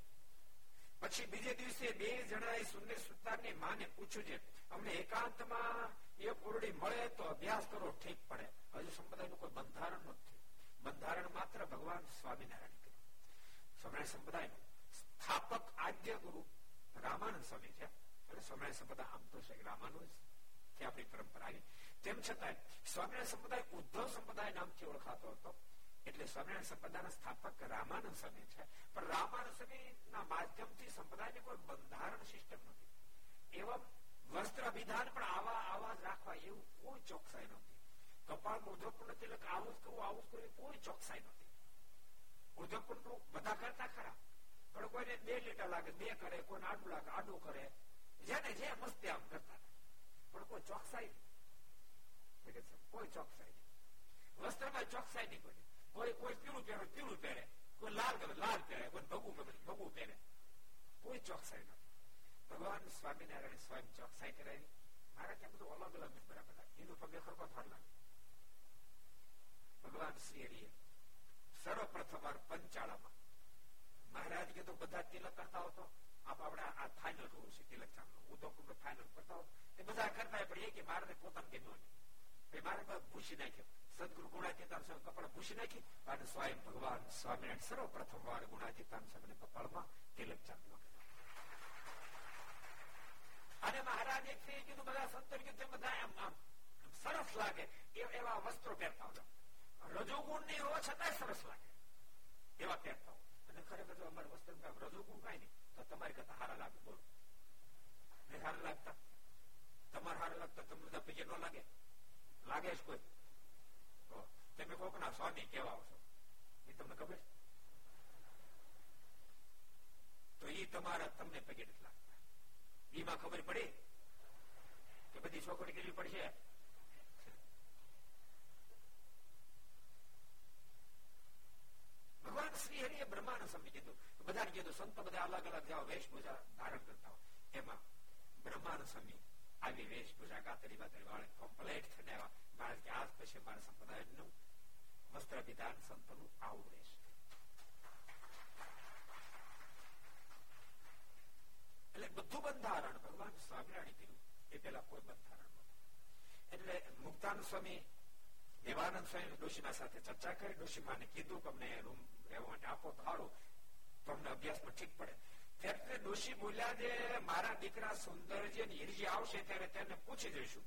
પછી બીજે દિવસે બે જણાએ સુંદર સુતારની માને પૂછ્યું છે, અમને એકાંતમાં એ પૂરડી મળે તો અભ્યાસ કરો, ઠીક પડે. હજુ સંપ્રદાયનું કોઈ બંધારણ નથી બંધારણ માત્ર ભગવાન સ્વામિનારાયણ કર્યું. સ્વામિનારાયણ સંપ્રદાયનું સ્થાપક આદ્ય ગુરુ રામાનંદ સ્વામી છે. અને સ્વામિનારાયણ સંપ્રદાય આમ તો છે રામાનુજથી આપણી પરંપરા આવી. તેમ છતાં સ્વામિનારાયણ સંપ્રદાય ઉદ્ધવ સંપ્રદાય નામથી ઓળખાતો હતો. એટલે સ્વામિનારાયણ સંપ્રદાયના સ્થાપક રામાનંદ સ્વામી છે. પણ રામાનંદ સ્વામીના માધ્યમથી સંપ્રદાયની કોઈ બંધારણ સિસ્ટમ નથી એવા વસ્ત્ર વિધાન પણ આવા આવા જ રાખવા એવું કોઈ ચોકસાઈ નહોતી. કપાળ ઉદ્ધવપૂર્ણ એટલે આવું જ કરવું આવું જ કરવું કોઈ ચોકસાઈ નહોતી. ઉદ્ધવપૂર્ણ બધા કરતા ખરા. પણ કોઈને બે લીટર લાગે, બે કરે, કોઈને આડું લાગે, આડું કરે. જેને જે મસ્તી આમ કરતા પણ કોઈ ચોકસાઈ કોઈ ચોકસાઈ નહીં વસ્ત્રમાં ચોકસાઈ નહીં કોઈ કોઈ કોઈ પીળું પહેરે પીળું પહેરે કોઈ લાલ ગમે લાલ પહેરે કોઈ ભગવું ગમે ભગવું પહેરે કોઈ ચોકસાઈ નથી ભગવાન સ્વામિનારાયણ સ્વયં ચોકસાઈ કરાવી મારા ત્યાં બધું અલગ અલગ બરાબર એનું પગે ખરકો થાર લાગે ભગવાન શ્રી હરિએ સર્વપ્રથમ વાર પંચાળામાં મહારાજ કે તો બધા તિલક કરતા હતો આપ આપણે આ ફાઇનલ રૂલ છે તિલક ચાંદનો ઉદોપુર ફાઇનલ કરતા હો એ બધા કરતા પણ એ કે મારે પોતાને કેમ નહીં મારે ભૂસી નાખ્યો સદગુરુ ગુણાતીતાન સ્વામી કપડા ભૂસી નાખી અને સ્વયં ભગવાન સ્વામિનારાયણ સર્વપ્રથમ વાર ગુણાતીતાન સ્વામી કપાળમાં તિલક ચાંદલો અને મહારાજે કીધું બધા સંતો કીધું બધા આમ આમ સરસ લાગે એવા વસ્ત્રો પહેરતા હતા રજોગુણ ની હોવા છતાં સરસ લાગે એવા પહેરતા અને ખરેખર જો અમારા વસ્ત્ર રજોગુણ કઈ નહીં તો તમારી કરતા હારા લાગે બોલો નહીં હારા લાગતા તમારે હારા લાગતા તમને બધા પૈકી ન લાગે લાગે જ કોઈ તમે કોકના સ્વામી કેવા આવશો એ તમને ખબર તો એ તમારા તમને પગે નથી લાગતા એમાં ખબર પડી કે બધી છોકરી કેટલી પડશે ભગવાન શ્રી હરિએ બ્રહ્માને સમજી કીધું બધાને કીધું સંતો બધા અલગ અલગ જાઓ વેશભૂષા ધારણ કરતા હોય એમાં બ્રહ્માન સ્વામી આવી વેશભૂષા કાતરી બાતરી વાળે કમ્પ્લેટ થઈને આવ્યા મારે કે આજ પછી મારા સંપ્રદાયનું વસ્ત્ર વિધાન સંતોનું આવું રહેશે એટલે બધું બંધારણ, ભગવાન સ્વામિનારાયણ કર્યું એ પેલા કોઈ બંધારણ એટલે મુક્તાન સ્વામી, દેવાનંદ સ્વામી ડોશીમા સાથે ચર્ચા કરી. ડોશીમાને કીધું કે અમને રૂમ રહેવા માટે આપો સારું. તો અમને અભ્યાસમાં ઠીક પડે. ત્યારે ડોશી બોલ્યા જે મારા દીકરા સુંદરજી હિરજી આવશે ત્યારે તેને પૂછી જઈશું.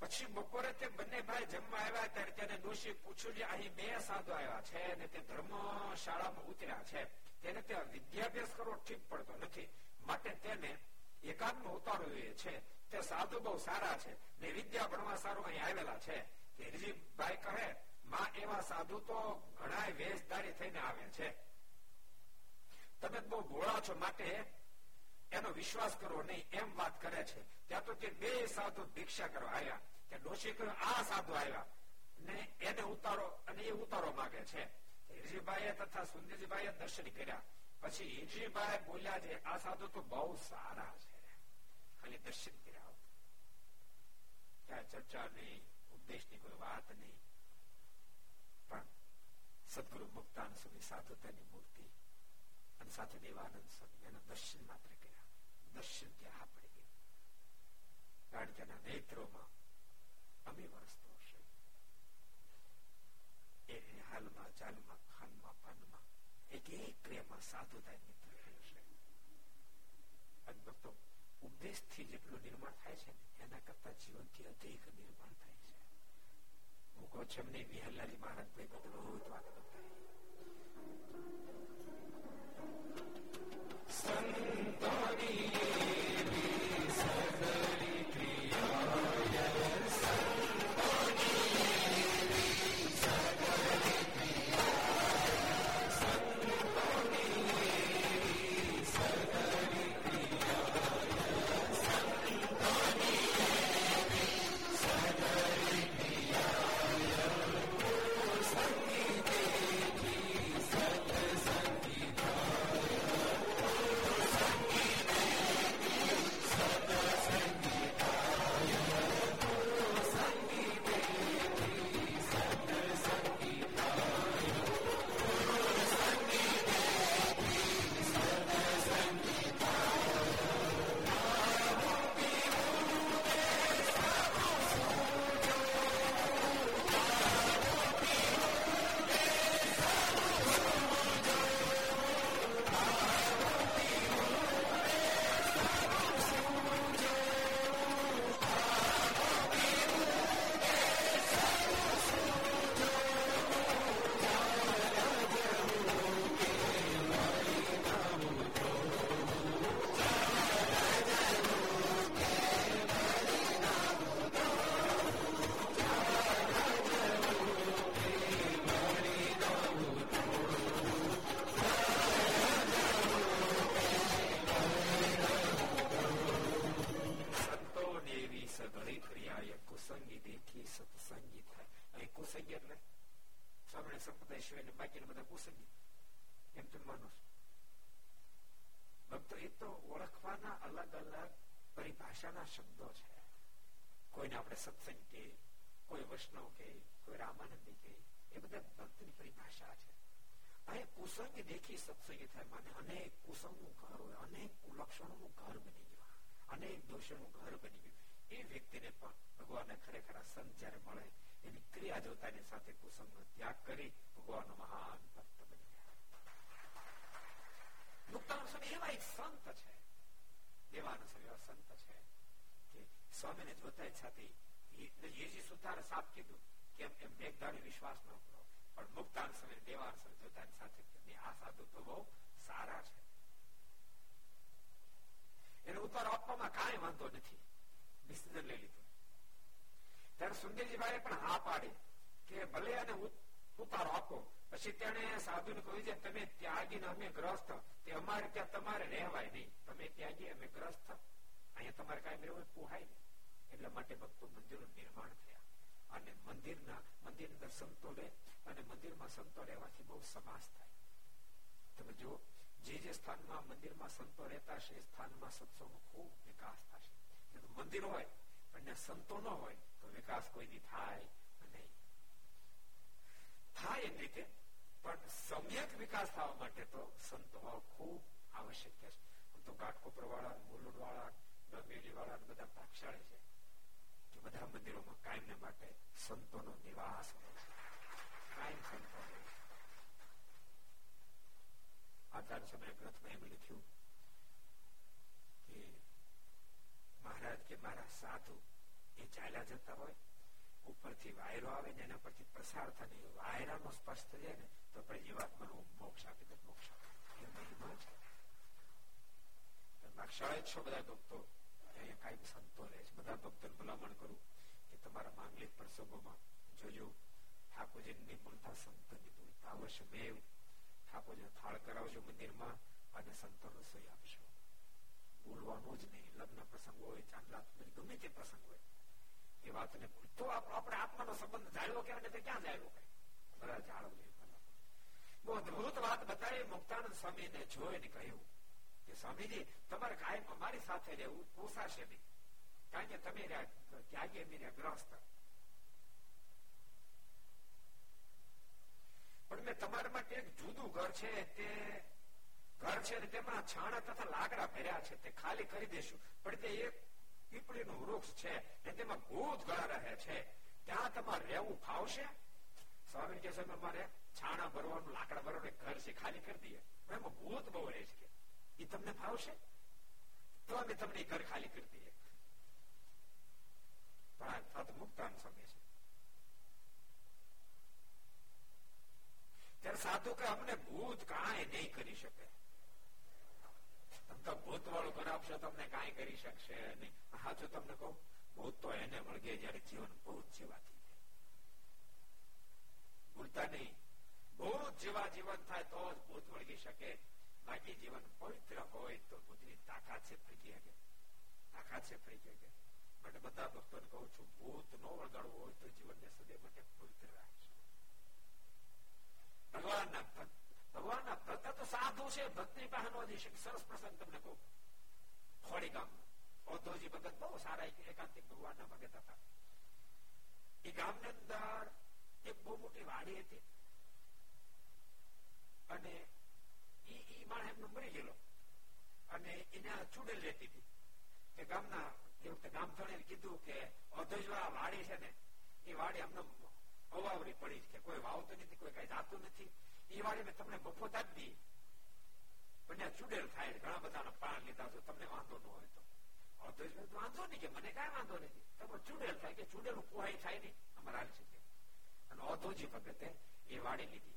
પછી બપોરે તે બંને ભાઈ જમવા આવ્યા ત્યારે તેને દોષી પૂછ્યું કે અહીં બે સાધુ આવ્યા છે અને તે ધર્મ શાળામાં ઉતર્યા છે. તેને તે વિદ્યાભ્યાસ કરવો ઠીક પડતો નથી. માટે તેને એકાદમાં ઉતારવું છે. તે સાધુ બહુ સારા છે ને વિદ્યા ભણવા સારું અહીં આવેલા છે. હિરજીભાઈ કહે, માં એવા સાધુ તો ઘણા વેશધારી થઈને આવે છે. તમે બહુ ભોળા છો. માટે એનો વિશ્વાસ કરવો નહીં, એમ વાત કરે છે. ત્યાં તો કે બે સાધુ ભિક્ષા કરવા આવ્યા. કે ડોશી કહ્યું આ સાધુ આવ્યા. ને એને ઉતારો, અને એ ઉતારો માંગે છે. હિરજીભાઈએ તથા સુંદરજીભાઈએ દર્શન કર્યા. પછી હિરજીભાઈ બોલ્યા છે, આ સાધુ તો બહુ સારા છે. ખાલી દર્શન કર્યા. ત્યાં ચર્ચા નહીં, ઉપદેશની કોઈ વાત નહીં. પણ સદગુરુ મુક્તાન સાધુ સાધુતાની મૂર્તિ અને સાથે દેવાનંદ સ્વામી એના દર્શન માત્ર દર્શન ત્યાં ગયું કારણ કે એના નેત્રોમાં અમે વરસતો હશે. એ હાલમાં, ચાલમાં, ખાનમાં, પાનમાં એક એક ક્રિયામાં સાધુતા મિત્ર હશે. અને ભક્તો ઉપદેશથી જેટલું નિર્માણ થાય છે એના કરતા જીવનથી અધિક નિર્માણ થાય છે. હું કહું છું એમને વિહલ્લાજી મહારાજ ભાઈ બદલો વાત કરતા પરિભાષા છે અહીં કુસંગ દેખી સત્સંગ થાય માને અનેક કુસંગનું ઘર હોય અનેક કુલક્ષણોનું ઘર બની ગયું અનેક દોષોનું ઘર બની ગયું એ વ્યક્તિને પણ ભગવાનને ખરેખર સંત જયારે મળે એની ક્રિયા જોતાની સાથે કુસંગનો ત્યાગ કરી ભગવાનનો મહાન ભક્ત બની ગયા મુક્તાન સ્વામી એવા એક સંત છે દેવાનંદ સ્વામી એવા સંત છે કે સ્વામીને જોતા સાથે યેજી સુતાર સાપ કીધું કે એમ મેઘદાની વિશ્વાસ ન કરો પણ સમય દેવાન સમય, જોતાની સાથે આ સાધુ તો બહુ સારા છે. એને ઉત્તર આપવામાં કાંઈ વાંધો નથી. ડિસિઝન લઈ લીધું. ત્યારે સુંદરજીભાઈ પણ હા પાડી કે ભલે અને ઉતારો આપો, પછી તેને સાધુ ને કહ્યું છે, તમે ત્યાગી અમે ગ્રસ્ત, તે અમારે ત્યાં તમારે રહેવાય નહીં. તમે ત્યાગી, અમે ગ્રસ્ત. અહીંયા તમારે કાંઈ રહેવું પોહાય નહીં. એટલા માટે ભક્તો મંદિરનું નિર્માણ થયા. અને મંદિરના મંદિર અંદર સંતો રહે અને મંદિરમાં સંતો રહેવાથી બહુ સમાસ થાય. તમે જો જે જે સ્થાનમાં મંદિરમાં સંતો રહેતા છે એ સ્થાનમાં સત્સંગનો ખૂબ વિકાસ થશે. મંદિર હોય, પણ સંતો ન હોય, તો વિકાસ કોઈની થાય નહીં. થાય એમ રીતે પણ સમ્યક વિકાસ થવા માટે તો સંતો ખૂબ આવશ્યક છે. તો ઘાટકોપર વાળા મુલુડ વાળા ગમેલી વાળા બધા ભાગશાળી છે. બધા મંદિરોમાં કાયમ માટે સંતોનો નિવાસ કાયમ સંતો આચાર્ય સમય ગ્રંથમાં એમ લખ્યું કે મહારાજ કે મારા સાધુ એ ચાલ્યા જતા હોય, ઉપરથી વાયરો આવે ને એના પરથી પ્રસાર થાય વાયરાનો સ્પર્શ થઈ જાય ને, તો આપણે જીવાત્માનો મોક્ષ આપી દે મોક્ષ આપે એ મહિમા છે શાળા છો બધા ભક્તો? અહીંયા કાયમ સંતો રહે છે. બધા ભક્તોને ભલામણ કરું કે તમારા માંગલિક પ્રસંગોમાં જોજો. ઠાકોરજી નિપુણતા સંત નિપુણતા અવશ્ય મેવ ઠાકોરજી થાળ કરાવજો મંદિરમાં અને સંતો રસોઈ આપશો બોલવાનું જ નહીં. લગ્ન પ્રસંગ હોય ચાંદલા ગમે તે પ્રસંગ હોય. એ વાતને તો આપણે આત્માનો સંબંધ જાળવો કે ને ક્યાં જાળવો? કહે બધા જાળવજો બહુ અદભુત વાત બતાવી. મુક્તાનંદ સ્વામીને જોઈને કહ્યું કે સ્વામીજી તમારે કાયમ અમારી સાથે રહેવું પોસાશે નહીં. કારણ કે તમે ત્યાગી અમે ગ્રસ્ત. પણ મેં તમારા માટે એક જુદું ઘર છે, તે ઘર છે તેમાં છાણા તથા લાકડા ભર્યા છે, તે ખાલી કરી દેશું. પણ તે એક પીપળીનું વૃક્ષ છે ને તેમાં ભૂત ગળા રહે છે. ત્યાં તમારે રહેવું ફાવશે? સ્વામી કે છે અમારે છાણા ભરવાનું, લાકડા ભરવાનું ઘર છે, ખાલી કરી દઈએ. એમાં ભૂત બહુ રહે છે એ તમને ફાવશે તો અમે તમને ઘર ખાલી કરી દઈએ પણ આ મુક્તાન સમય છે ત્યારે સાધુ કે અમને ભૂત કાંઈ નહીં કરી શકે તો ભૂત વાળું કરાવશો તમને કાંઈ કરી શકશે નહીં હા જો તમને કહું ભૂત તો એને વળગે જયારે જીવન ભૂત જેવાથી ભૂલતા નહીં ભૂત જેવા જીવન થાય તો જ ભૂત વળગી શકે બાકી જીવન પવિત્ર હોય તો ભૂતની તાકાત છે ફરી શકે તાકાત છે ફરી શકે માટે બધા ભક્તોને કહું છું ભૂત નો વળગાડવું હોય તો જીવનને સદૈવ માટે પવિત્ર રાખજો ભગવાનના ભક્ત ભગવાનના ભક્ત તો સાધુ છે ભક્તિ પાસે નો જઈ શકે સરસ પ્રસંગ તમને કહું ખોડી ગામ ઔદ્યોગી ભગત બહુ સારા એકાંતિક ભગવાનના ભગત હતા એ ગામની અંદર એક બહુ મોટી વાડી હતી અને ઈ ઈ માણસ એમનો મરી ગયેલો અને એને ચૂડેલ રહેતી હતી કે ગામના એ વખતે ગામ થણે કીધું કે ઔદ્યોગી વાડી છે ને એ વાડી અમને અવાવરી પડી છે કોઈ વાવતું નથી કોઈ કઈ જાતું નથી એ વાળી મેં તમને મફત આપી પણ ચૂડેલ થાય ઘણા બધા પાન લીધા તો તમને વાંધો ન હોય તો વાંધો નહીં કે મને કઈ વાંધો નથી તમે ચૂડેલ થાય કે ચૂડેલ પોહાઈ થાય નહીં અમારા હાલ છે અને ઓધોજી ભગતે એ વાડી લીધી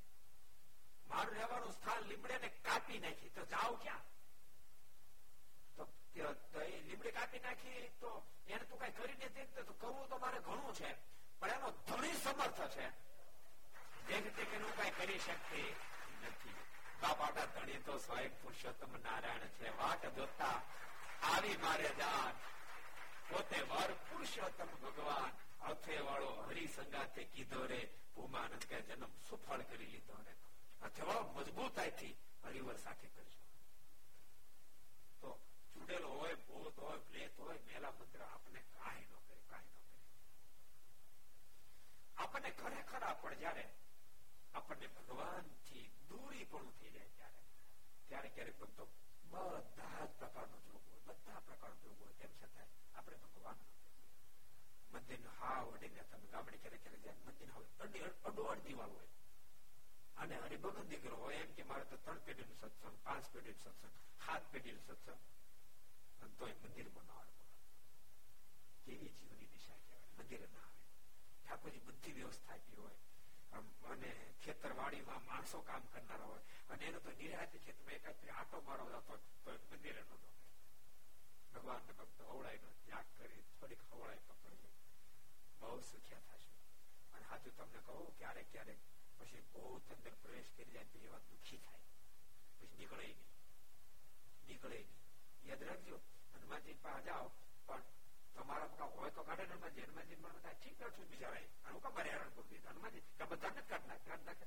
મારું રહેવાનું સ્થાન લીમડે ને કાપી નાખી. તો જાઓ ક્યાં? તો લીમડી કાપી નાખી, તો એને તું કઈ કરી નથી તો કરવું તો મારે ઘણું છે. પણ એનો ધણી સમર્થ છે. દેખતી કે હું કઈ કરી શકતી નથી. બાપાટા ધણી તો સ્વયં પુરુષોત્તમ નારાયણ છે. વાટ જોતા આવી મારે જાન. પોતે વર પુરુષોત્તમ ભગવાન. અથે વાળો હરિસંગાતે કીધો રે, ભૂમાનંદ કે જન્મ સુફળ કરી લીધો રે. અથવાળો મજબૂતાઈથી હરિવર સાથે કરજો તો ચૂડેલો હોય ભૂત હોય પ્લેત હોય મેલા મંત્ર આપણે કાંઈ ન કરે કાંઈ ન કરે આપણને ખરેખર પણ જયારે આપણને ભગવાન થી દૂરી પણ થઈ જાય ત્યારે ત્યારે ક્યારેક ભક્તો બધા જ પ્રકારનો જોગ હોય બધા પ્રકારનો જોગ હોય તેમ છતાં આપણે ભગવાન મંદિર હા વડીને તમે ગામડે ક્યારેક ક્યારેક જાય મંદિર હવે અડો અડધી વાળું હોય અને હરિભગત દીકરો હોય એમ કે મારે તો ત્રણ પેઢી નું સત્સંગ, પાંચ પેઢી નું સત્સંગ, સાત પેઢી નું સત્સંગ તોય મંદિર બનાવવાનું કેવી જીવની દિશા કહેવાય? મંદિર ના આવે. ઠાકોરજી બધી વ્યવસ્થા આપી હોય. અને ખેતરવાડીમાં માણસો કામ કરનારા હોય. અને એનો તો નિરાતે ખેતરમાં એકાદ આટો મારો જતો તો મંદિરે ભગવાન ને ભક્ત અવળાઈ નો ત્યાગ કરી, થોડીક અવળાઈ પકડી. બહુ સુખ્યા થશે. અને હાથું તમને કહું, ક્યારેક ક્યારેક પછી બહુ અંદર પ્રવેશ કરી જાય તો એવા દુઃખી થાય પછી નીકળે નહીં નીકળે નહીં યાદ રાખજો હનુમાનજી પાસે જાઓ પણ તમારા પકા હોય તો કાઢે હનુમાનજી હનુમાનજી મને બધા ઠીક ન છું બિચારા અને હું કબર હેરાન કરું દીધું હનુમાનજી કે બધા નથી કાઢ નાખ કાઢ નાખે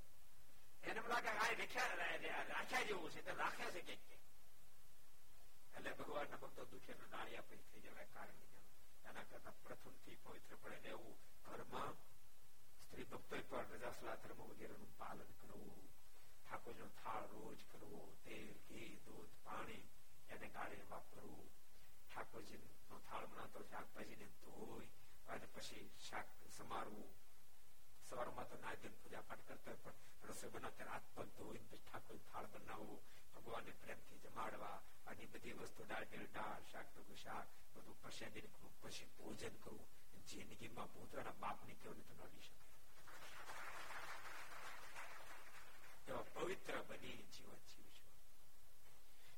એને એમ લાગે આ રેખ્યા રાખ્યા જેવું છે તે રાખ્યા છે કે એટલે ભગવાન ના ભક્તો દુખે નાળિયા પછી થઈ જવાય કારણ એના કરતા પ્રથમ થી પવિત્ર પડે રહેવું ઘરમાં સ્ત્રી ભક્તો પર રજાસલા ધર્મ વગેરેનું પાલન કરવું ઠાકોરનો થાળ રોજ કરવો તેલ ઘી દૂધ પાણી એને ગાળીને વાપરવું ઠાકોરજી નો થાળ બનાવતો શાકભાજીને ધોઈ અને પછી શાક સમારવું સવારમાં તો નાયદન પૂજા પાઠ કરતા પણ રસોઈ બનાવતા હાથ પગ ધોઈને પછી ઠાકોર થાળ બનાવવું ભગવાનને પ્રેમથી જમાડવા આની બધી વસ્તુ દાળ તેલ દાળ શાક તો શાક બધું પ્રસાદી પછી ભોજન કરવું જિંદગીમાં પોતાના બાપની કેવું તો નડી શકે એવા પવિત્ર બની જીવન જીવજો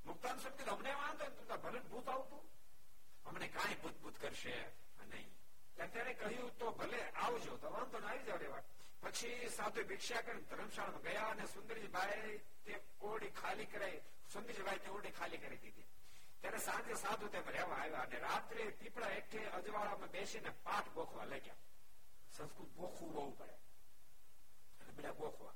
મુક્તાન શબ્દ અમને વાંધો ભલે ભૂત આવતું અમને કાંઈ ભૂત ભૂત કરશે નહીં ત્યારે કહ્યું તો ભલે આવજો તો વાંધો ના આવી જાવ રેવા પછી સાધુ ભિક્ષા કરી ધર્મશાળામાં ગયા અને સુંદરજી બાઈ તે ઓરડી ખાલી કરાઈ સુંદરજી બાઈ તે ઓરડી ખાલી કરી દીધી ત્યારે સાંજે સાધુ તેમ રહેવા આવ્યા અને રાત્રે પીપળા એકઠે અજવાળામાં બેસીને પાઠ ગોખવા લાગ્યા સંસ્કૃત ગોખવું બહુ પડે અને બધા ગોખવા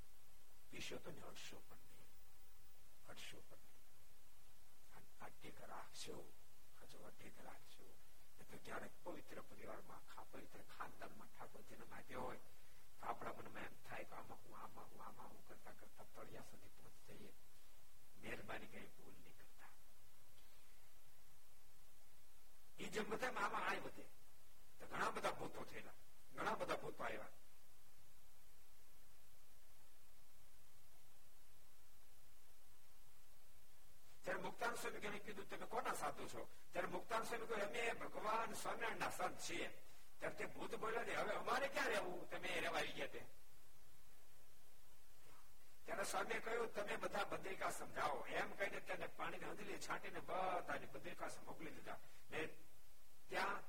પીશો તો ને હટશો પણ નહીં હટશો પણ નહીં આ ટેક રાખશો હજુ ટેક રાખશો તો ક્યારેક પવિત્ર પરિવારમાં પવિત્ર ખાનદાનમાં ઠાકોર જન્મ આપ્યો હોય તો આપણા મનમાં એમ થાય કે આમાં હું આમાં હું આમાં હું કરતા કરતા તળિયા સુધી પહોંચી જઈએ મહેરબાની કઈ ભૂલ નહીં કરતા એ જેમ બધા આમાં આય વધે તો ઘણા બધા ભૂતો થયેલા ઘણા બધા ભૂતો આવ્યા મુક્તાન સ્વામી કીધું તમે કોના સાધુ છો ત્યારે મુક્તાન સ્વામી કહ્યું અમે ભગવાન સ્વામિનારાયણ સંત છીએ ત્યારે તે ભૂત બોલ્યા છે હવે અમારે ક્યાં રહેવું તમે રહેવા આવી ગયા ત્યારે સ્વામીએ કહ્યું તમે બધા બદ્રિકા સમજાવો એમ કહીને તેને પાણીની હંધલી છાંટીને બધાને બદ્રિકા મોકલી દીધા ને ત્યાં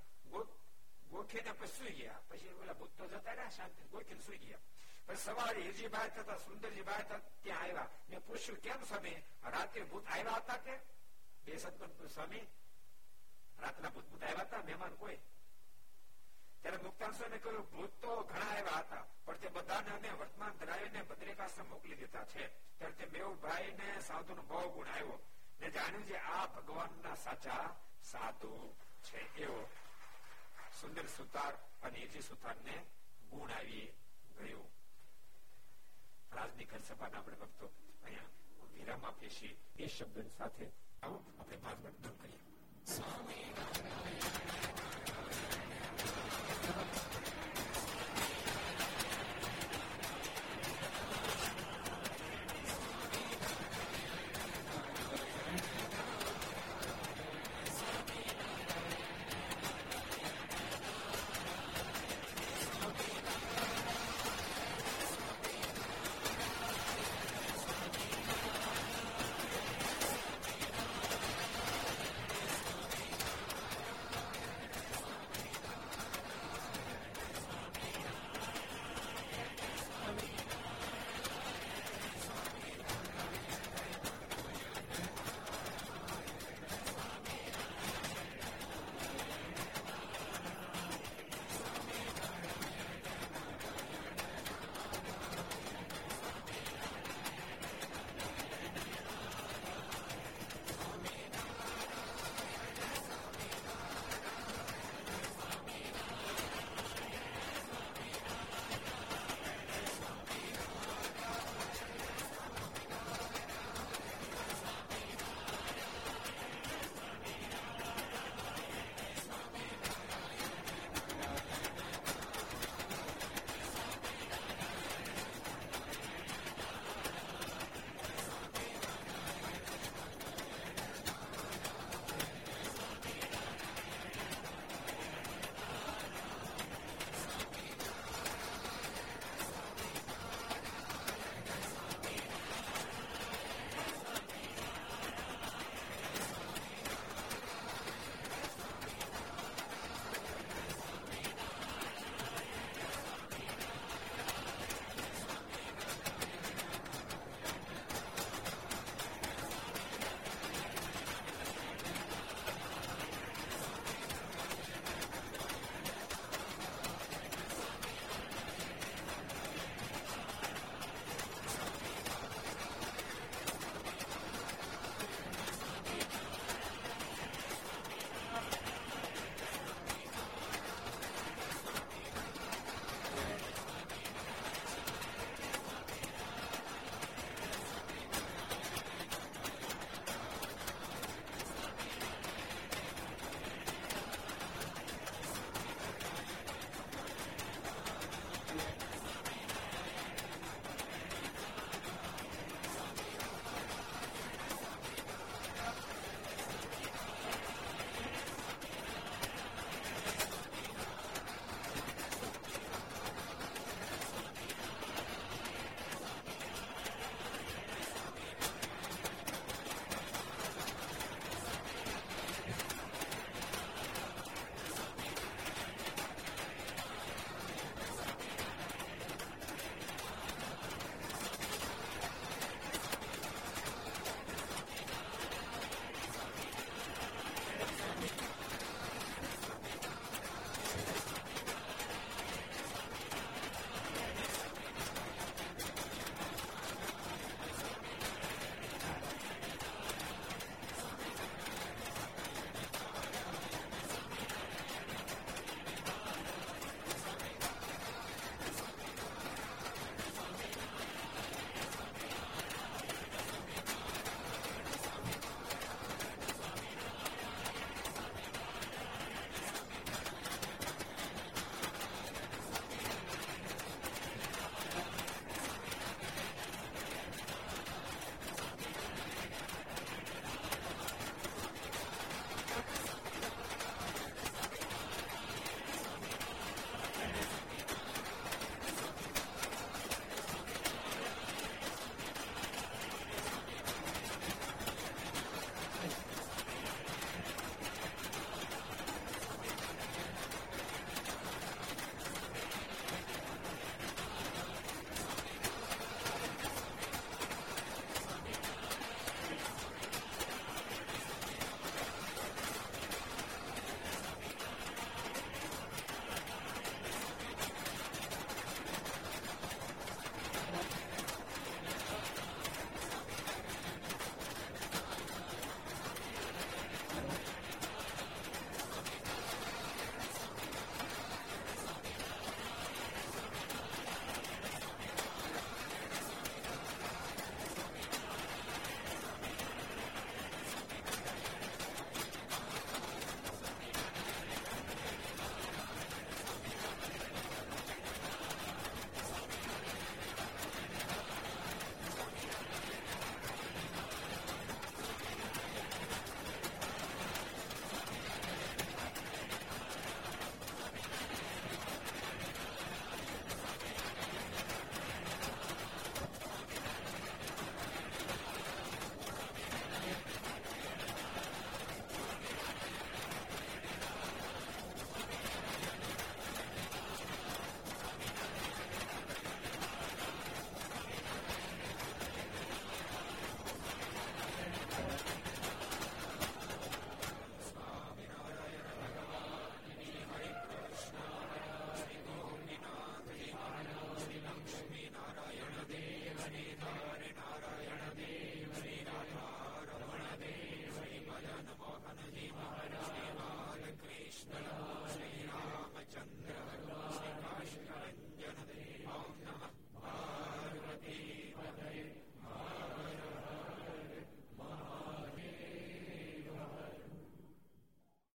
ગોખીને પછી સુઈ ગયા પછી ઓલા ભૂત તો જતા રહ્યા શાંતિ ગોખીને સુઈ ગયા પણ સવારે હિરજી બહાર થતા સુંદરજી બહાર થતા ત્યાં આવ્યા મેં પૂછ્યું કેમ સ્વામી રાતે ભૂત આવ્યા હતા કે બે સદગુણ સ્વામી રાતના ભૂત ભૂત આવ્યા હતા, મહેમાન કોઈ. ત્યારે મુક્તાન સ્વામી કહ્યું, ભૂત તો ઘણા આવ્યા હતા, પણ તે બધાને અમે વર્તમાન ધરાવીને બદ્રિકાશ્રમ મોકલી દીધા છે. ત્યારે તે મેવભાઈ ને સાધુ નો બહુ ગુણ આવ્યો. ને જાણ્યું છે આ ભગવાનના સાચા સાધુ છે. એવો સુંદર સુતાર અને એજી સુતાર ને ગુણ આવી ગયું. બાપાના આપણે ભક્તો અહીંયા વિરામ આપીએ છીએ. એ શબ્દ સાથે આવો આપણે ભાગવત ધન કરીએ સ્વામી